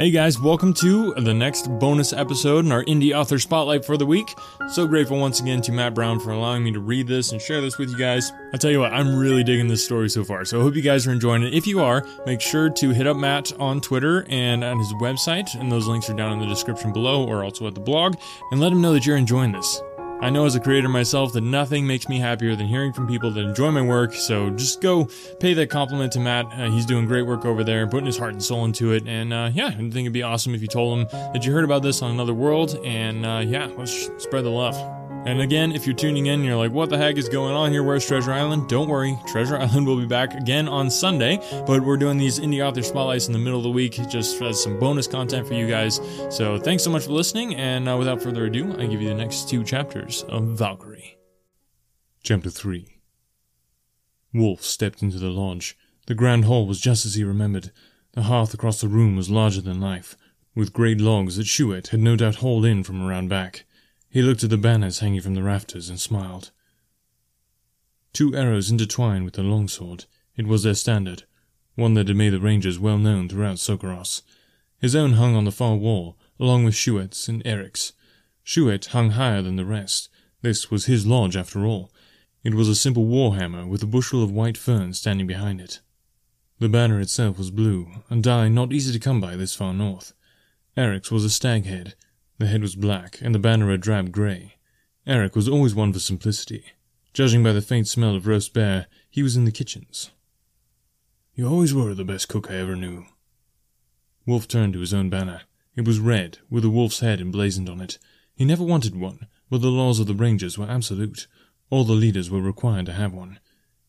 Hey guys, welcome to the next bonus episode in our indie author spotlight for the week. So grateful once again to Matt Brown for allowing me to read this and share this with you guys. I tell you what, I'm really digging this story so far, so I hope you guys are enjoying it. If you are, make sure to hit up Matt on Twitter and on his website, and those links are down in the description below or also at the blog, and let him know that you're enjoying this. I know as a creator myself that nothing makes me happier than hearing from people that enjoy my work, so just go pay that compliment to Matt. Uh, he's doing great work over there, putting his heart and soul into it, and uh, yeah, I think it'd be awesome if you told him that you heard about this on another world, and uh, yeah, let's spread the love. And again, if you're tuning in you're like, what the heck is going on here? Where's Treasure Island? Don't worry, Treasure Island will be back again on Sunday, but we're doing these indie author spotlights in the middle of the week just as some bonus content for you guys. So thanks so much for listening, and uh, without further ado, I give you the next two chapters of Valkyrie. Chapter 3 Wolf stepped into the lodge. The grand hall was just as he remembered. The hearth across the room was larger than life, with great logs that Shuet had no doubt hauled in from around back. He looked at the banners hanging from the rafters and smiled. Two arrows intertwined with a longsword. It was their standard, one that had made the Rangers well known throughout Sokoros. His own hung on the far wall, along with Shuet's and Eric's. Shuet hung higher than the rest. This was his lodge, after all. It was a simple war hammer with a bushel of white fern standing behind it. The banner itself was blue, a dye not easy to come by this far north. Eric's was a stag head, the head was black, and the banner a drab grey. Eric was always one for simplicity. Judging by the faint smell of roast bear, he was in the kitchens. You always were the best cook I ever knew. Wolf turned to his own banner. It was red, with a wolf's head emblazoned on it. He never wanted one, but the laws of the Rangers were absolute. All the leaders were required to have one.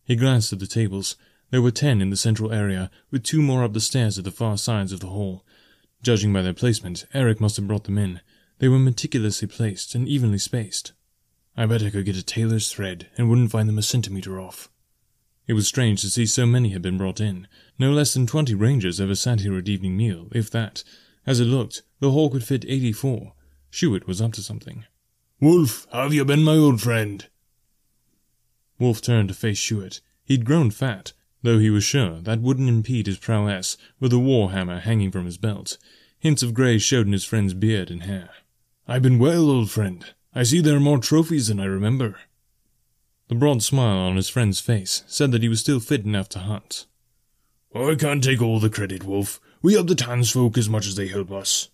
He glanced at the tables. There were ten in the central area, with two more up the stairs at the far sides of the hall. Judging by their placement, Eric must have brought them in. They were meticulously placed and evenly spaced. I bet I could get a tailor's thread and wouldn't find them a centimeter off. It was strange to see so many had been brought in. No less than twenty rangers ever sat here at evening meal, if that. As it looked, the hall could fit eighty-four. Shuet was up to something. Wolf, have you been, my old friend? Wolf turned to face Shuet. He'd grown fat, though he was sure that wouldn't impede his prowess, with a war hammer hanging from his belt. Hints of grey showed in his friend's beard and hair. I've been well, old friend. I see there are more trophies than I remember. The broad smile on his friend's face said that he was still fit enough to hunt. I can't take all the credit, Wolf. We help the townsfolk as much as they help us.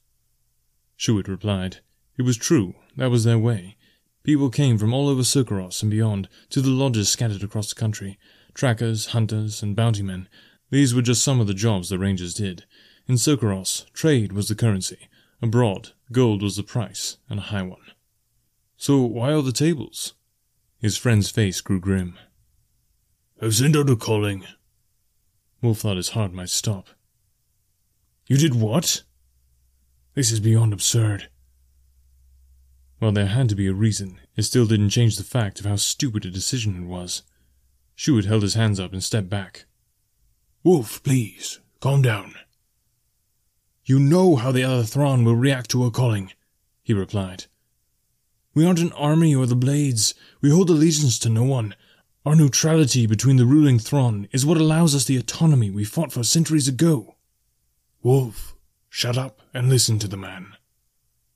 Shuet replied. It was true, that was their way. People came from all over Sokoros and beyond to the lodges scattered across the country. Trackers, hunters, and bounty men. These were just some of the jobs the rangers did. In Sokoros, trade was the currency, Abroad, gold was the price, and a high one. So why all the tables? His friend's face grew grim. I've sent out a calling. Wolf thought his heart might stop. You did what? This is beyond absurd. Well, there had to be a reason. It still didn't change the fact of how stupid a decision it was. Shuet held his hands up and stepped back. Wolf, please, calm down. You know how the other Thrawn will react to a calling, he replied. We aren't an army or the Blades. We hold allegiance to no one. Our neutrality between the ruling Thrawn is what allows us the autonomy we fought for centuries ago. Wolf, shut up and listen to the man.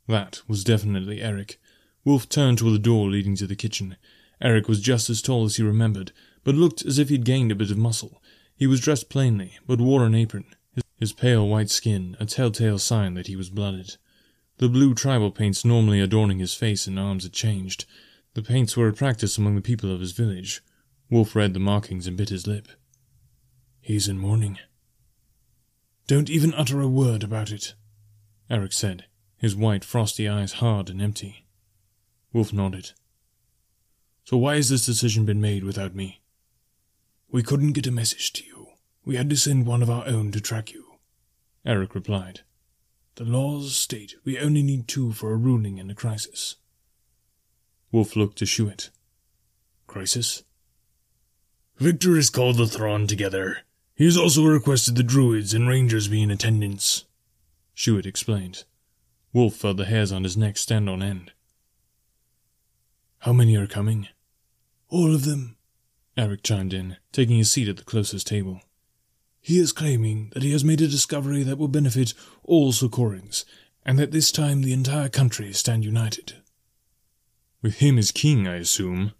That was definitely Eric. Wolf turned toward the door leading to the kitchen. Eric was just as tall as he remembered, but looked as if he'd gained a bit of muscle. He was dressed plainly, but wore an apron, his pale white skin a telltale sign that he was blooded. The blue tribal paints normally adorning his face and arms had changed. The paints were a practice among the people of his village. Wolf read the markings and bit his lip. He's in mourning. Don't even utter a word about it, Eric said, his white, frosty eyes hard and empty. Wolf nodded. So why has this decision been made without me? We couldn't get a message to you. We had to send one of our own to track you. Eric replied. The laws state we only need two for a ruling in a crisis. Wolf looked to Shuet. Crisis? Victor has called the Thrawn together. He has also requested the druids and rangers be in attendance. Shuet explained. Wolf felt the hairs on his neck stand on end. How many are coming? All of them, Eric chimed in, taking his seat at the closest table. He is claiming that he has made a discovery that will benefit all Sokorings, and that this time the entire country stand united. With him as king, I assume.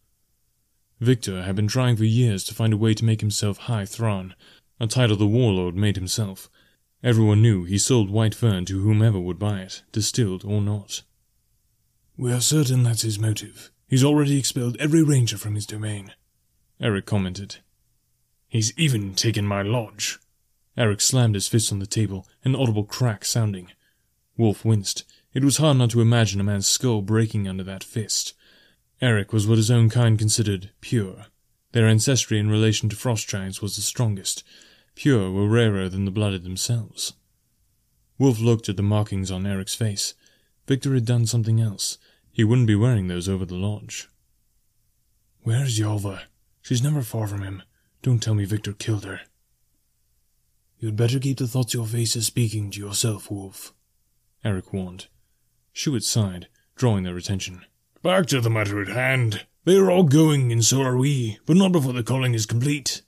Victor had been trying for years to find a way to make himself High Thrawn, a title the warlord made himself. Everyone knew he sold white fern to whomever would buy it, distilled or not. We are certain that's his motive. He's already expelled every ranger from his domain. Eric commented. He's even taken my lodge. Eric slammed his fist on the table, an audible crack sounding. Wolf winced. It was hard not to imagine a man's skull breaking under that fist. Eric was what his own kind considered pure. Their ancestry in relation to frost giants was the strongest. Pure were rarer than the blooded themselves. Wolf looked at the markings on Eric's face. Victor had done something else. He wouldn't be wearing those over the lodge. Where's Yalva? She's never far from him. Don't tell me Victor killed her. You'd better keep the thoughts your face is speaking to yourself, Wolf. Eric warned. Chewett sighed, drawing their attention. Back to the matter at hand. They are all going, and so are we, but not before the calling is complete.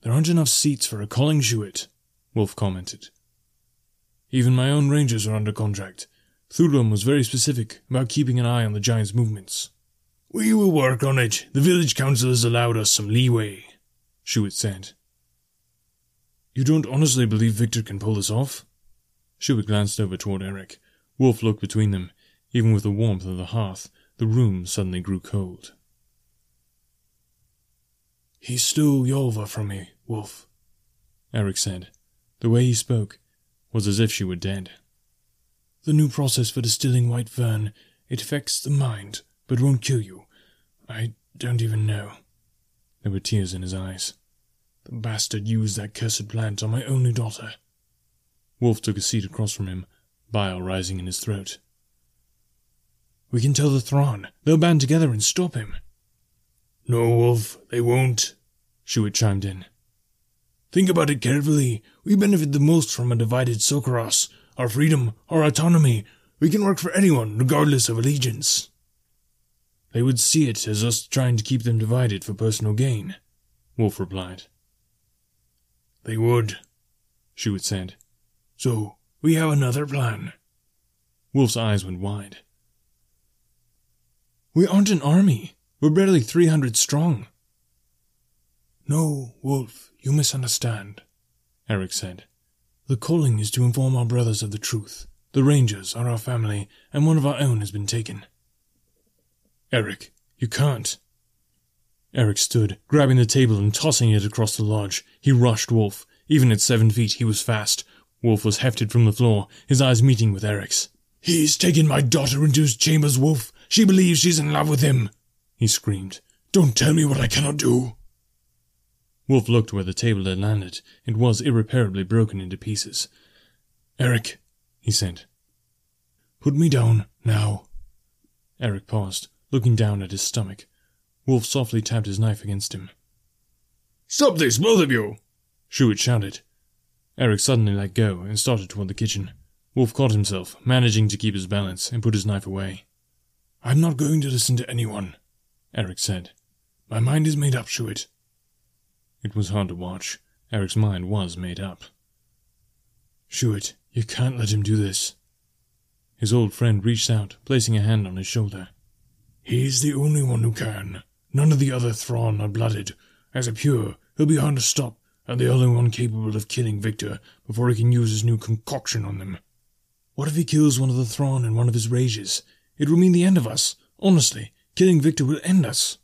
There aren't enough seats for a calling, Chewett, Wolf commented. Even my own rangers are under contract. Thurum was very specific about keeping an eye on the giant's movements. We will work on it. The village council has allowed us some leeway, Chewett said. You don't honestly believe Victor can pull this off? Chewett glanced over toward Eric. Wolf looked between them. Even with the warmth of the hearth, the room suddenly grew cold. He stole Yalva from me, Wolf, Eric said. The way he spoke was as if she were dead. The new process for distilling white fern, it affects the mind, but won't kill you. I don't even know. There were tears in his eyes. The bastard used that cursed plant on my only daughter. Wolf took a seat across from him, bile rising in his throat. We can tell the Thrawn. They'll band together and stop him. No, Wolf, they won't, Chewett chimed in. Think about it carefully. We benefit the most from a divided Sokoros. Our freedom, our autonomy. We can work for anyone, regardless of allegiance. They would see it as us trying to keep them divided for personal gain, Wolf replied. They would, Chewett said. So, we have another plan. Wolf's eyes went wide. We aren't an army. We're barely 300 strong. No, Wolf, you misunderstand, Eric said. The calling is to inform our brothers of the truth. The Rangers are our family, and one of our own has been taken. Eric, you can't. Eric stood, grabbing the table and tossing it across the lodge. He rushed Wolf. Even at seven feet, he was fast. Wolf was hefted from the floor, his eyes meeting with Eric's. He's taken my daughter into his chambers, Wolf. She believes she's in love with him, he screamed. Don't tell me what I cannot do. Wolf looked where the table had landed. It was irreparably broken into pieces. Eric, he said. Put me down, now. Eric paused, looking down at his stomach. Wolf softly tapped his knife against him. Stop this, both of you! Chewett shouted. Eric suddenly let go and started toward the kitchen. Wolf caught himself, managing to keep his balance, and put his knife away. I'm not going to listen to anyone, Eric said. My mind is made up, Chewett. It was hard to watch. Eric's mind was made up. Chewett, you can't let him do this. His old friend reached out, placing a hand on his shoulder. He's the only one who can. None of the other Thrawn are blooded. As a pure, he'll be hard to stop, and the only one capable of killing Victor before he can use his new concoction on them. What if he kills one of the Thrawn in one of his rages? It will mean the end of us. Honestly, killing Victor will end us.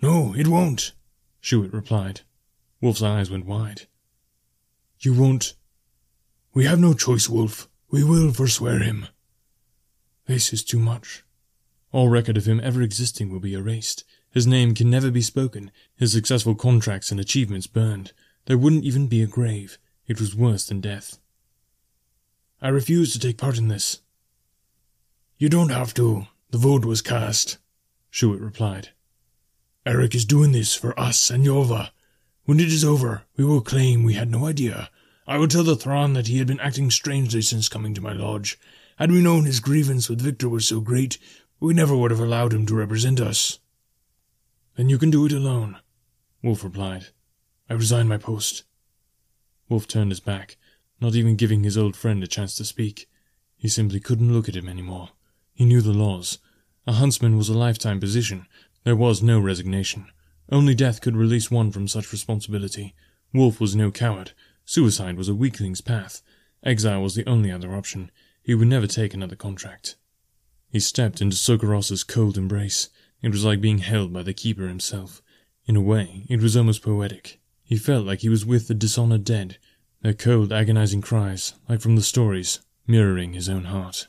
No, it won't, Chewett replied. Wolf's eyes went wide. You won't. We have no choice, Wolf. We will forswear him. This is too much. All record of him ever existing will be erased. His name can never be spoken, his successful contracts and achievements burned. There wouldn't even be a grave. It was worse than death. I refuse to take part in this. You don't have to. The vote was cast, Chewett replied. Eric is doing this for us and Yalva. When it is over, we will claim we had no idea. I will tell the Thrawn that he had been acting strangely since coming to my lodge. Had we known his grievance with Victor was so great, we never would have allowed him to represent us. Then you can do it alone, Wolf replied. I resign my post. Wolf turned his back, not even giving his old friend a chance to speak. He simply couldn't look at him any more. He knew the laws. A huntsman was a lifetime position. There was no resignation. Only death could release one from such responsibility. Wolf was no coward. Suicide was a weakling's path. Exile was the only other option. He would never take another contract. He stepped into Sokoros's cold embrace. It was like being held by the keeper himself. In a way, it was almost poetic. He felt like he was with the dishonored dead, their cold, agonizing cries, like from the stories, mirroring his own heart.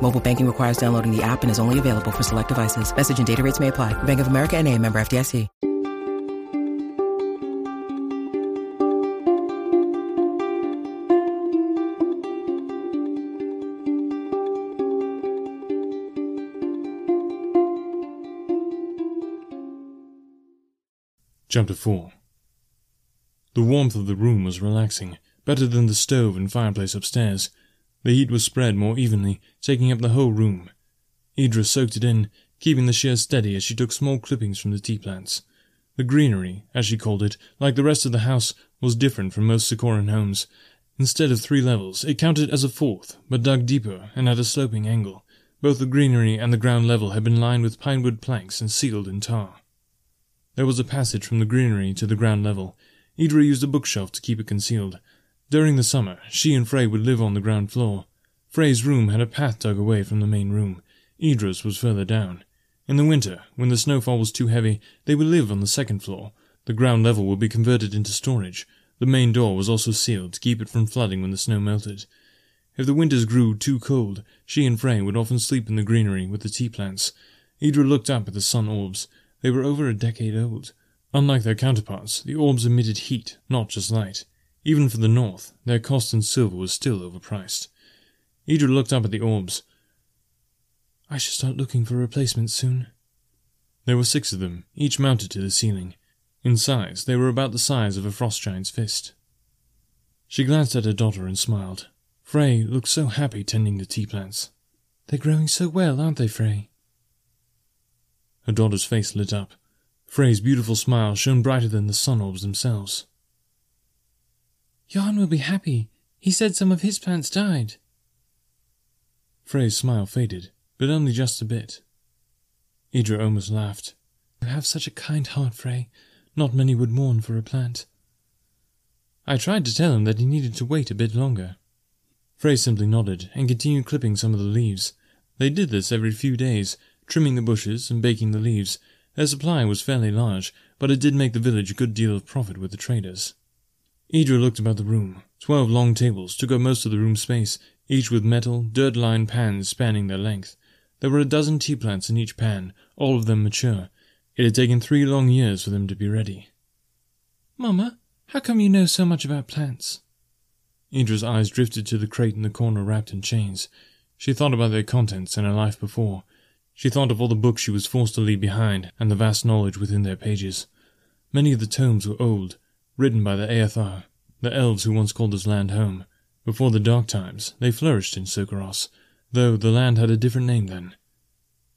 Mobile banking requires downloading the app and is only available for select devices. Message and data rates may apply. Bank of America and a member FDIC. Chapter 4 The warmth of the room was relaxing, better than the stove and fireplace upstairs. The heat was spread more evenly, taking up the whole room. Idra soaked it in, keeping the shears steady as she took small clippings from the tea plants. The greenery, as she called it, like the rest of the house, was different from most Sokoran homes. Instead of three levels, it counted as a fourth, but dug deeper and at a sloping angle. Both the greenery and the ground level had been lined with pinewood planks and sealed in tar. There was a passage from the greenery to the ground level. Idra used a bookshelf to keep it concealed. During the summer, she and Frey would live on the ground floor. Frey's room had a path dug away from the main room. Idra's was further down. In the winter, when the snowfall was too heavy, they would live on the second floor. The ground level would be converted into storage. The main door was also sealed to keep it from flooding when the snow melted. If the winters grew too cold, she and Frey would often sleep in the greenery with the tea plants. Idra looked up at the sun orbs. They were over a decade old. Unlike their counterparts, the orbs emitted heat, not just light. Even for the North, their cost in silver was still overpriced. Idra looked up at the orbs. I should start looking for replacements soon. There were six of them, each mounted to the ceiling. In size, they were about the size of a frost giant's fist. She glanced at her daughter and smiled. Frey looked so happy tending the tea plants. They're growing so well, aren't they, Frey? Her daughter's face lit up. Frey's beautiful smile shone brighter than the sun orbs themselves. Jan will be happy. He said some of his plants died. Frey's smile faded, but only just a bit. Idra almost laughed. You have such a kind heart, Frey. Not many would mourn for a plant. I tried to tell him that he needed to wait a bit longer. Frey simply nodded and continued clipping some of the leaves. They did this every few days, trimming the bushes and baking the leaves. Their supply was fairly large, but it did make the village a good deal of profit with the traders. Idra looked about the room. Twelve long tables took up most of the room's space, each with metal, dirt-lined pans spanning their length. There were a dozen tea plants in each pan, all of them mature. It had taken three long years for them to be ready. Mamma, how come you know so much about plants? Idra's eyes drifted to the crate in the corner wrapped in chains. She thought about their contents and her life before. She thought of all the books she was forced to leave behind and the vast knowledge within their pages. Many of the tomes were old, written by the Aethar, the elves who once called this land home. Before the dark times, they flourished in Sokoros, though the land had a different name then.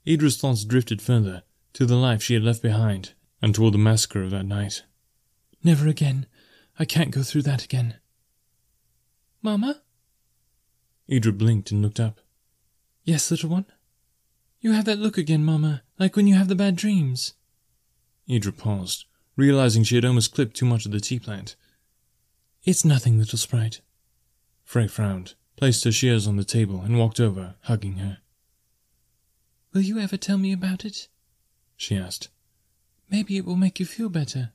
Idra's thoughts drifted further, to the life she had left behind, and toward the massacre of that night. Never again. I can't go through that again. Mamma? Idra blinked and looked up. Yes, little one? You have that look again, Mamma, like when you have the bad dreams. Idra paused, realizing she had almost clipped too much of the tea plant. It's nothing, little sprite. Frey frowned, placed her shears on the table, and walked over, hugging her. Will you ever tell me about it? she asked. Maybe it will make you feel better.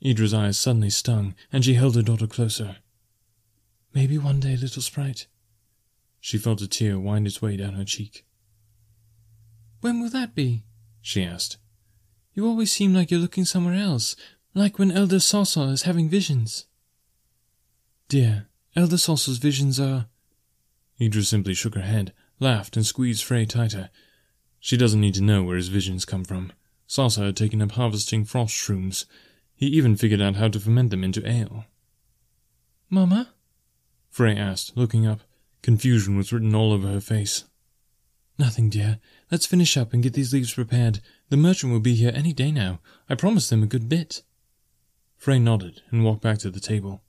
Idra's eyes suddenly stung, and she held her daughter closer. Maybe one day, little sprite. She felt a tear wind its way down her cheek. When will that be? she asked. You always seem like you're looking somewhere else, like when Elder Sawsaw is having visions. Dear, Elder Sawsaw's visions are. Idra simply shook her head, laughed, and squeezed Frey tighter. She doesn't need to know where his visions come from. Sawsaw had taken up harvesting frost shrooms. He even figured out how to ferment them into ale. Mama? Frey asked, looking up. Confusion was written all over her face. Nothing, dear. Let's finish up and get these leaves prepared. The merchant will be here any day now. I promised them a good bit. Frey nodded and walked back to the table.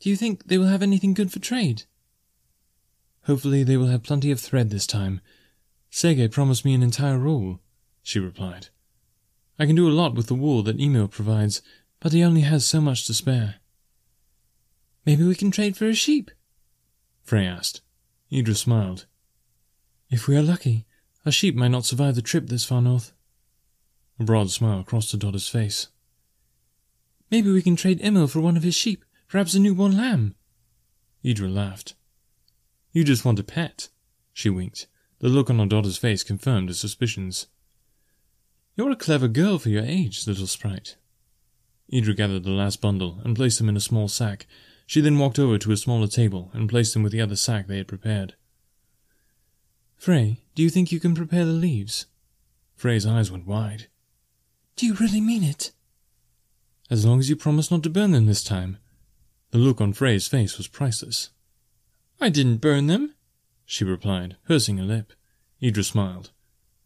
Do you think they will have anything good for trade? Hopefully they will have plenty of thread this time. Sege promised me an entire roll, she replied. I can do a lot with the wool that Emil provides, but he only has so much to spare. Maybe we can trade for a sheep? Frey asked. Idra smiled. If we are lucky, a sheep might not survive the trip this far north. A broad smile crossed the daughter's face. Maybe we can trade Emil for one of his sheep, perhaps a newborn lamb. Idra laughed. You just want a pet, she winked. The look on her daughter's face confirmed her suspicions. You're a clever girl for your age, little sprite. Idra gathered the last bundle and placed them in a small sack. She then walked over to a smaller table and placed them with the other sack they had prepared. Frey, do you think you can prepare the leaves? Frey's eyes went wide. Do you really mean it? As long as you promise not to burn them this time. The look on Frey's face was priceless. I didn't burn them, she replied, pursing her lip. Idra smiled.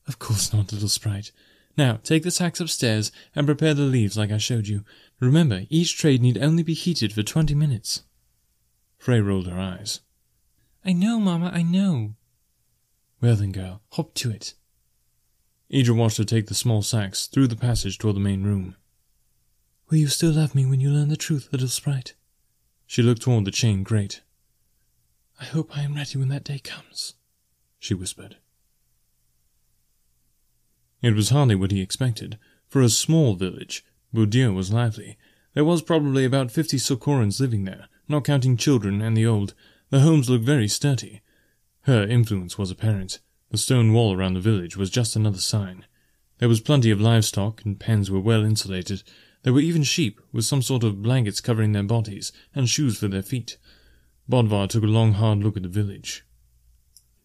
Of course not, little sprite. Now, take the sacks upstairs and prepare the leaves like I showed you. Remember, each trade need only be heated for twenty minutes. Frey rolled her eyes. I know, Mamma, I know. Well then, girl, hop to it. Idra watched her take the small sacks through the passage toward the main room. Will you still love me when you learn the truth, little sprite? She looked toward the chain grate. I hope I am ready when that day comes, she whispered. It was hardly what he expected. For a small village, Boudieu was lively. There was probably about fifty Sokorans living there, not counting children and the old. The homes looked very sturdy. Her influence was apparent. The stone wall around the village was just another sign. There was plenty of livestock, and pens were well insulated. There were even sheep, with some sort of blankets covering their bodies, and shoes for their feet. Bodvar took a long, hard look at the village.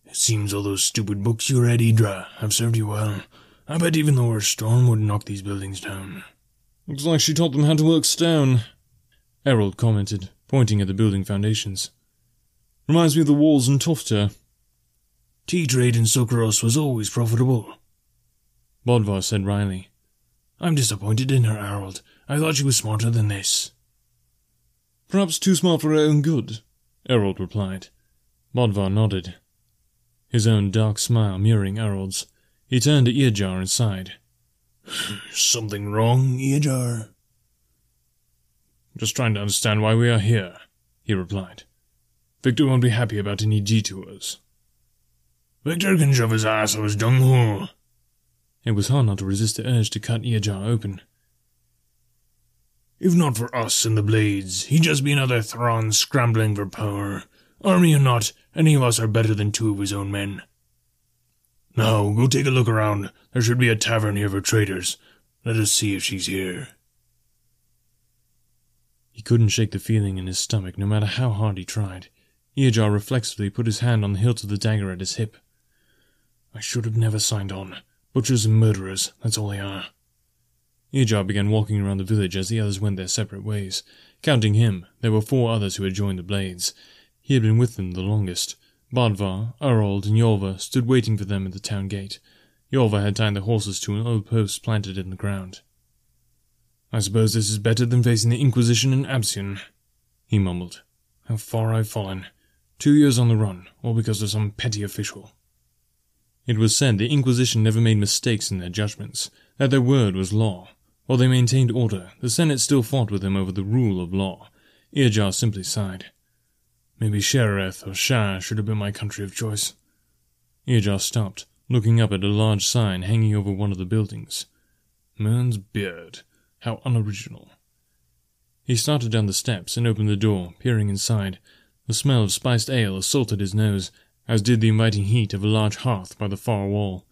It seems all those stupid books you read, Idra, have served you well. I bet even the worst storm would knock these buildings down. Looks like she taught them how to work stone, Errol commented, pointing at the building foundations. Reminds me of the walls in Tufta. Tea trade in Sokoros was always profitable. Bodvar said wryly. I'm disappointed in her, Harold. I thought she was smarter than this. Perhaps too smart for her own good, Errol replied. Bodvar nodded, his own dark smile mirroring Errol's. He turned to Earjar and sighed. Something wrong, Earjar? Just trying to understand why we are here, he replied. Victor won't be happy about any detours. Victor can shove his ass up his dunghole. It was hard not to resist the urge to cut Earjar open. If not for us and the Blades, he'd just be another Thrawn scrambling for power. Army or not, any of us are better than two of his own men. Now, go take a look around. There should be a tavern here for traders. Let us see if she's here. He couldn't shake the feeling in his stomach, no matter how hard he tried. Earjar reflexively put his hand on the hilt of the dagger at his hip. I should have never signed on. Butchers and murderers, that's all they are. Earjar began walking around the village as the others went their separate ways. Counting him, there were four others who had joined the Blades. He had been with them the longest. Bodvar, Arold, and Yorva stood waiting for them at the town gate. Yorva had tied the horses to an old post planted in the ground. I suppose this is better than facing the Inquisition in Absian, he mumbled. How far I've fallen. Two years on the run, all because of some petty official. It was said the Inquisition never made mistakes in their judgments, that their word was law. While they maintained order, the Senate still fought with them over the rule of law. Earjar simply sighed. Maybe Shereth or Shah should have been my country of choice. Earjar stopped, looking up at a large sign hanging over one of the buildings. Mern's beard. How unoriginal. He started down the steps and opened the door, peering inside. The smell of spiced ale assaulted his nose, as did the inviting heat of a large hearth by the far wall.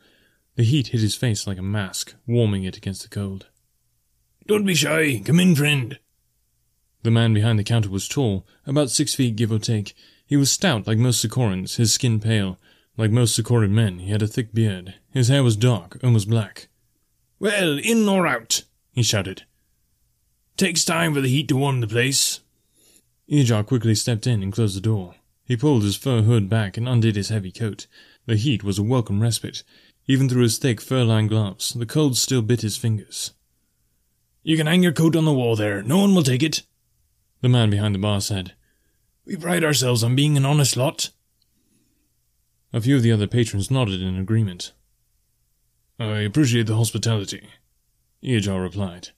The heat hit his face like a mask, warming it against the cold. Don't be shy. Come in, friend. The man behind the counter was tall, about six feet give or take. He was stout like most Sokorans, his skin pale. Like most Sokoran men, he had a thick beard. His hair was dark, almost black. Well, in or out? he shouted. Takes time for the heat to warm the place. Ejar quickly stepped in and closed the door. He pulled his fur hood back and undid his heavy coat. The heat was a welcome respite. Even through his thick fur-lined gloves, the cold still bit his fingers. You can hang your coat on the wall there. No one will take it. The man behind the bar said. We pride ourselves on being an honest lot. A few of the other patrons nodded in agreement. I appreciate the hospitality, Eojar replied.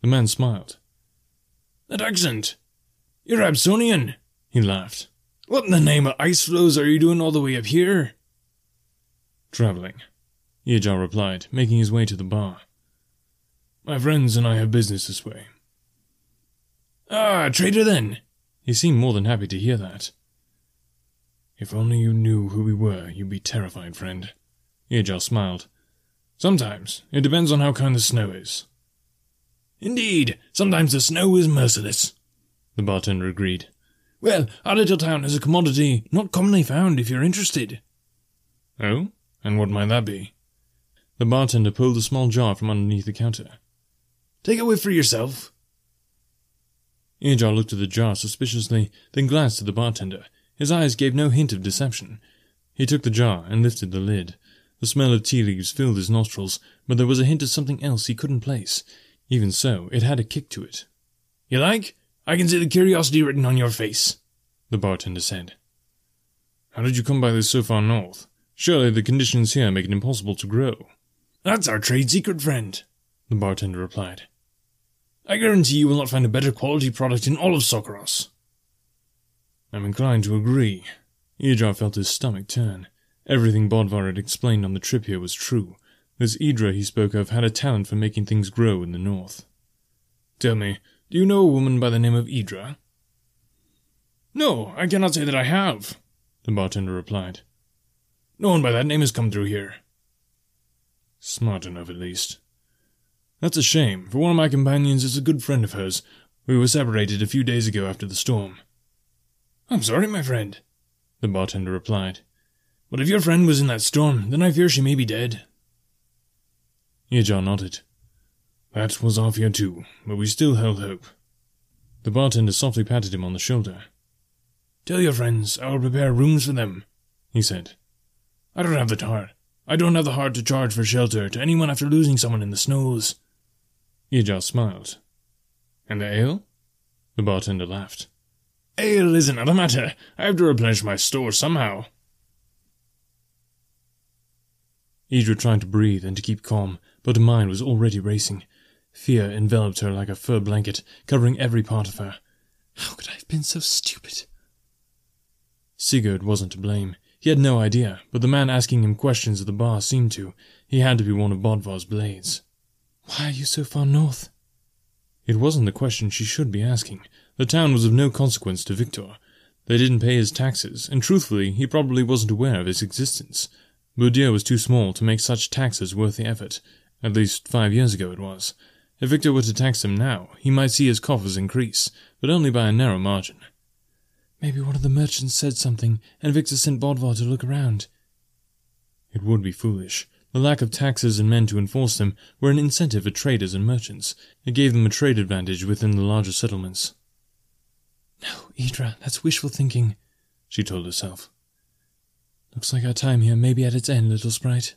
The man smiled. That accent. You're Absonian, he laughed. What in the name of ice flows are you doing all the way up here? Traveling, Eojar replied, making his way to the bar. My friends and I have business this way. Ah, trader then. He seemed more than happy to hear that. If only you knew who we were, you'd be terrified, friend. Eojar smiled. Sometimes. It depends on how kind the snow is. Indeed, sometimes the snow is merciless. The bartender agreed. Well, our little town is a commodity not commonly found if you're interested. Oh? And what might that be? The bartender pulled a small jar from underneath the counter. Take a whiff for yourself. Eojar looked at the jar suspiciously, then glanced at the bartender. His eyes gave no hint of deception. He took the jar and lifted the lid. The smell of tea leaves filled his nostrils, but there was a hint of something else he couldn't place. Even so, it had a kick to it. You like? I can see the curiosity written on your face, the bartender said. How did you come by this so far north? Surely the conditions here make it impossible to grow. That's our trade secret, friend, the bartender replied. I guarantee you will not find a better quality product in all of Sokoros. I'm inclined to agree. Eojar felt his stomach turn. Everything Bodvar had explained on the trip here was true. This Idra he spoke of had a talent for making things grow in the north. Tell me, do you know a woman by the name of Idra? No, I cannot say that I have, the bartender replied. No one by that name has come through here. Smart enough, at least. That's a shame, for one of my companions is a good friend of hers. We were separated a few days ago after the storm. I'm sorry, my friend, the bartender replied. But if your friend was in that storm, then I fear she may be dead. Eojar nodded. That was our fear too, but we still held hope. The bartender softly patted him on the shoulder. Tell your friends I will prepare rooms for them, he said. I don't have the heart. I don't have the heart to charge for shelter to anyone after losing someone in the snows. Eojar smiled. And the ale? The bartender laughed. Ale is another matter. I have to replenish my store somehow. Idra tried to breathe and to keep calm, but her mind was already racing. Fear enveloped her like a fur blanket, covering every part of her. How could I have been so stupid? Sigurd wasn't to blame. He had no idea, but the man asking him questions at the bar seemed to. He had to be one of Bodvar's blades. Why are you so far north? It wasn't the question she should be asking. The town was of no consequence to Victor. They didn't pay his taxes, and truthfully, he probably wasn't aware of his existence. Boudier was too small to make such taxes worth the effort. At least five years ago it was. If Victor were to tax him now, he might see his coffers increase, but only by a narrow margin. Maybe one of the merchants said something, and Victor sent Bodvar to look around. It would be foolish. The lack of taxes and men to enforce them were an incentive for traders and merchants. It gave them a trade advantage within the larger settlements. No, Idra, that's wishful thinking, she told herself. Looks like our time here may be at its end, little sprite.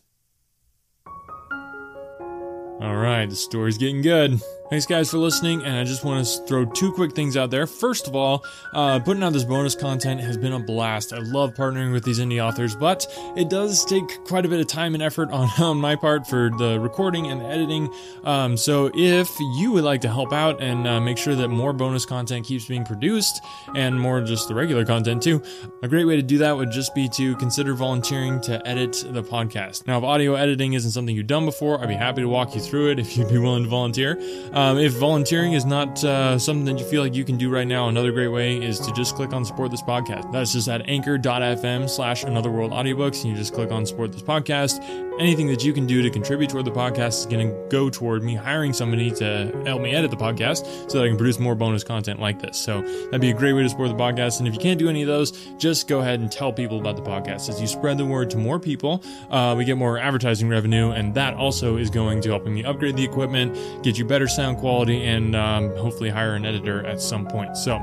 Alright, the story's getting good. Thanks, guys, for listening. And I just want to throw two quick things out there. First of all, uh, putting out this bonus content has been a blast. I love partnering with these indie authors, but it does take quite a bit of time and effort on, on my part for the recording and editing. Um, so if you would like to help out and uh, make sure that more bonus content keeps being produced and more just the regular content too, a great way to do that would just be to consider volunteering to edit the podcast. Now, if audio editing isn't something you've done before, I'd be happy to walk you through through it if you'd be willing to volunteer. Um, if volunteering is not uh, something that you feel like you can do right now, another great way is to just click on support this podcast. That's just at anchor.fm slash another world audiobooks. And you just click on support this podcast. Anything that you can do to contribute toward the podcast is going to go toward me hiring somebody to help me edit the podcast so that I can produce more bonus content like this. So that'd be a great way to support the podcast. And if you can't do any of those, just go ahead and tell people about the podcast. As you spread the word to more people, uh, we get more advertising revenue, and that also is going to helping me upgrade the equipment, get you better sound quality, and um, hopefully hire an editor at some point. So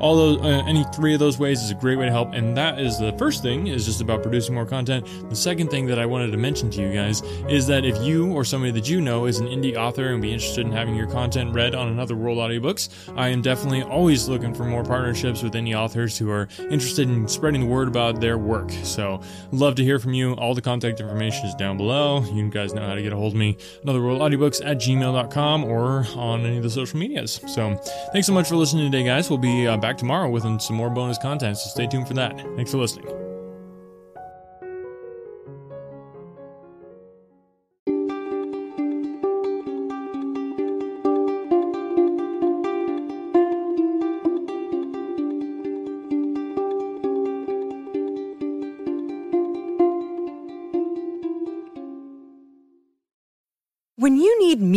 all those, uh, any three of those ways is a great way to help. And that is the first thing is just about producing more content. The second thing that I wanted to mention to you guys is that if you or somebody that you know is an indie author and be interested in having your content read on Another World Audiobooks, I am definitely always looking for more partnerships with any authors who are interested in spreading the word about their work. So, love to hear from you. All the contact information is down below. You guys know how to get a hold of me. Another World Audiobooks at gmail.com or on any of the social medias. So, thanks so much for listening today, guys. We'll be uh, back tomorrow with some more bonus content, so stay tuned for that. Thanks for listening.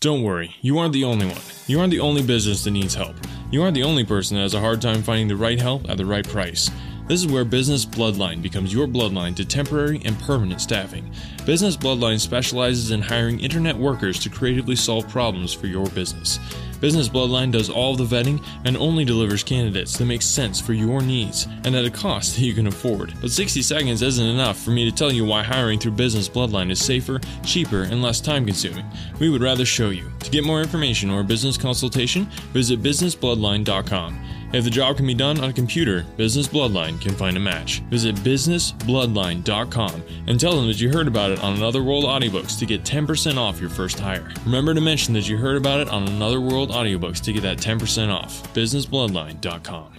Don't worry, you aren't the only one. You aren't the only business that needs help. You aren't the only person that has a hard time finding the right help at the right price. This is where Business Bloodline becomes your bloodline to temporary and permanent staffing. Business Bloodline specializes in hiring internet workers to creatively solve problems for your business. Business Bloodline does all the vetting and only delivers candidates that make sense for your needs and at a cost that you can afford. But 60 seconds isn't enough for me to tell you why hiring through Business Bloodline is safer, cheaper, and less time consuming. We would rather show you. To get more information or a business consultation, visit businessbloodline.com. If the job can be done on a computer, Business Bloodline can find a match. Visit businessbloodline.com and tell them that you heard about it on Another World Audiobooks to get 10% off your first hire. Remember to mention that you heard about it on Another World Audiobooks to get that 10% off. businessbloodline.com.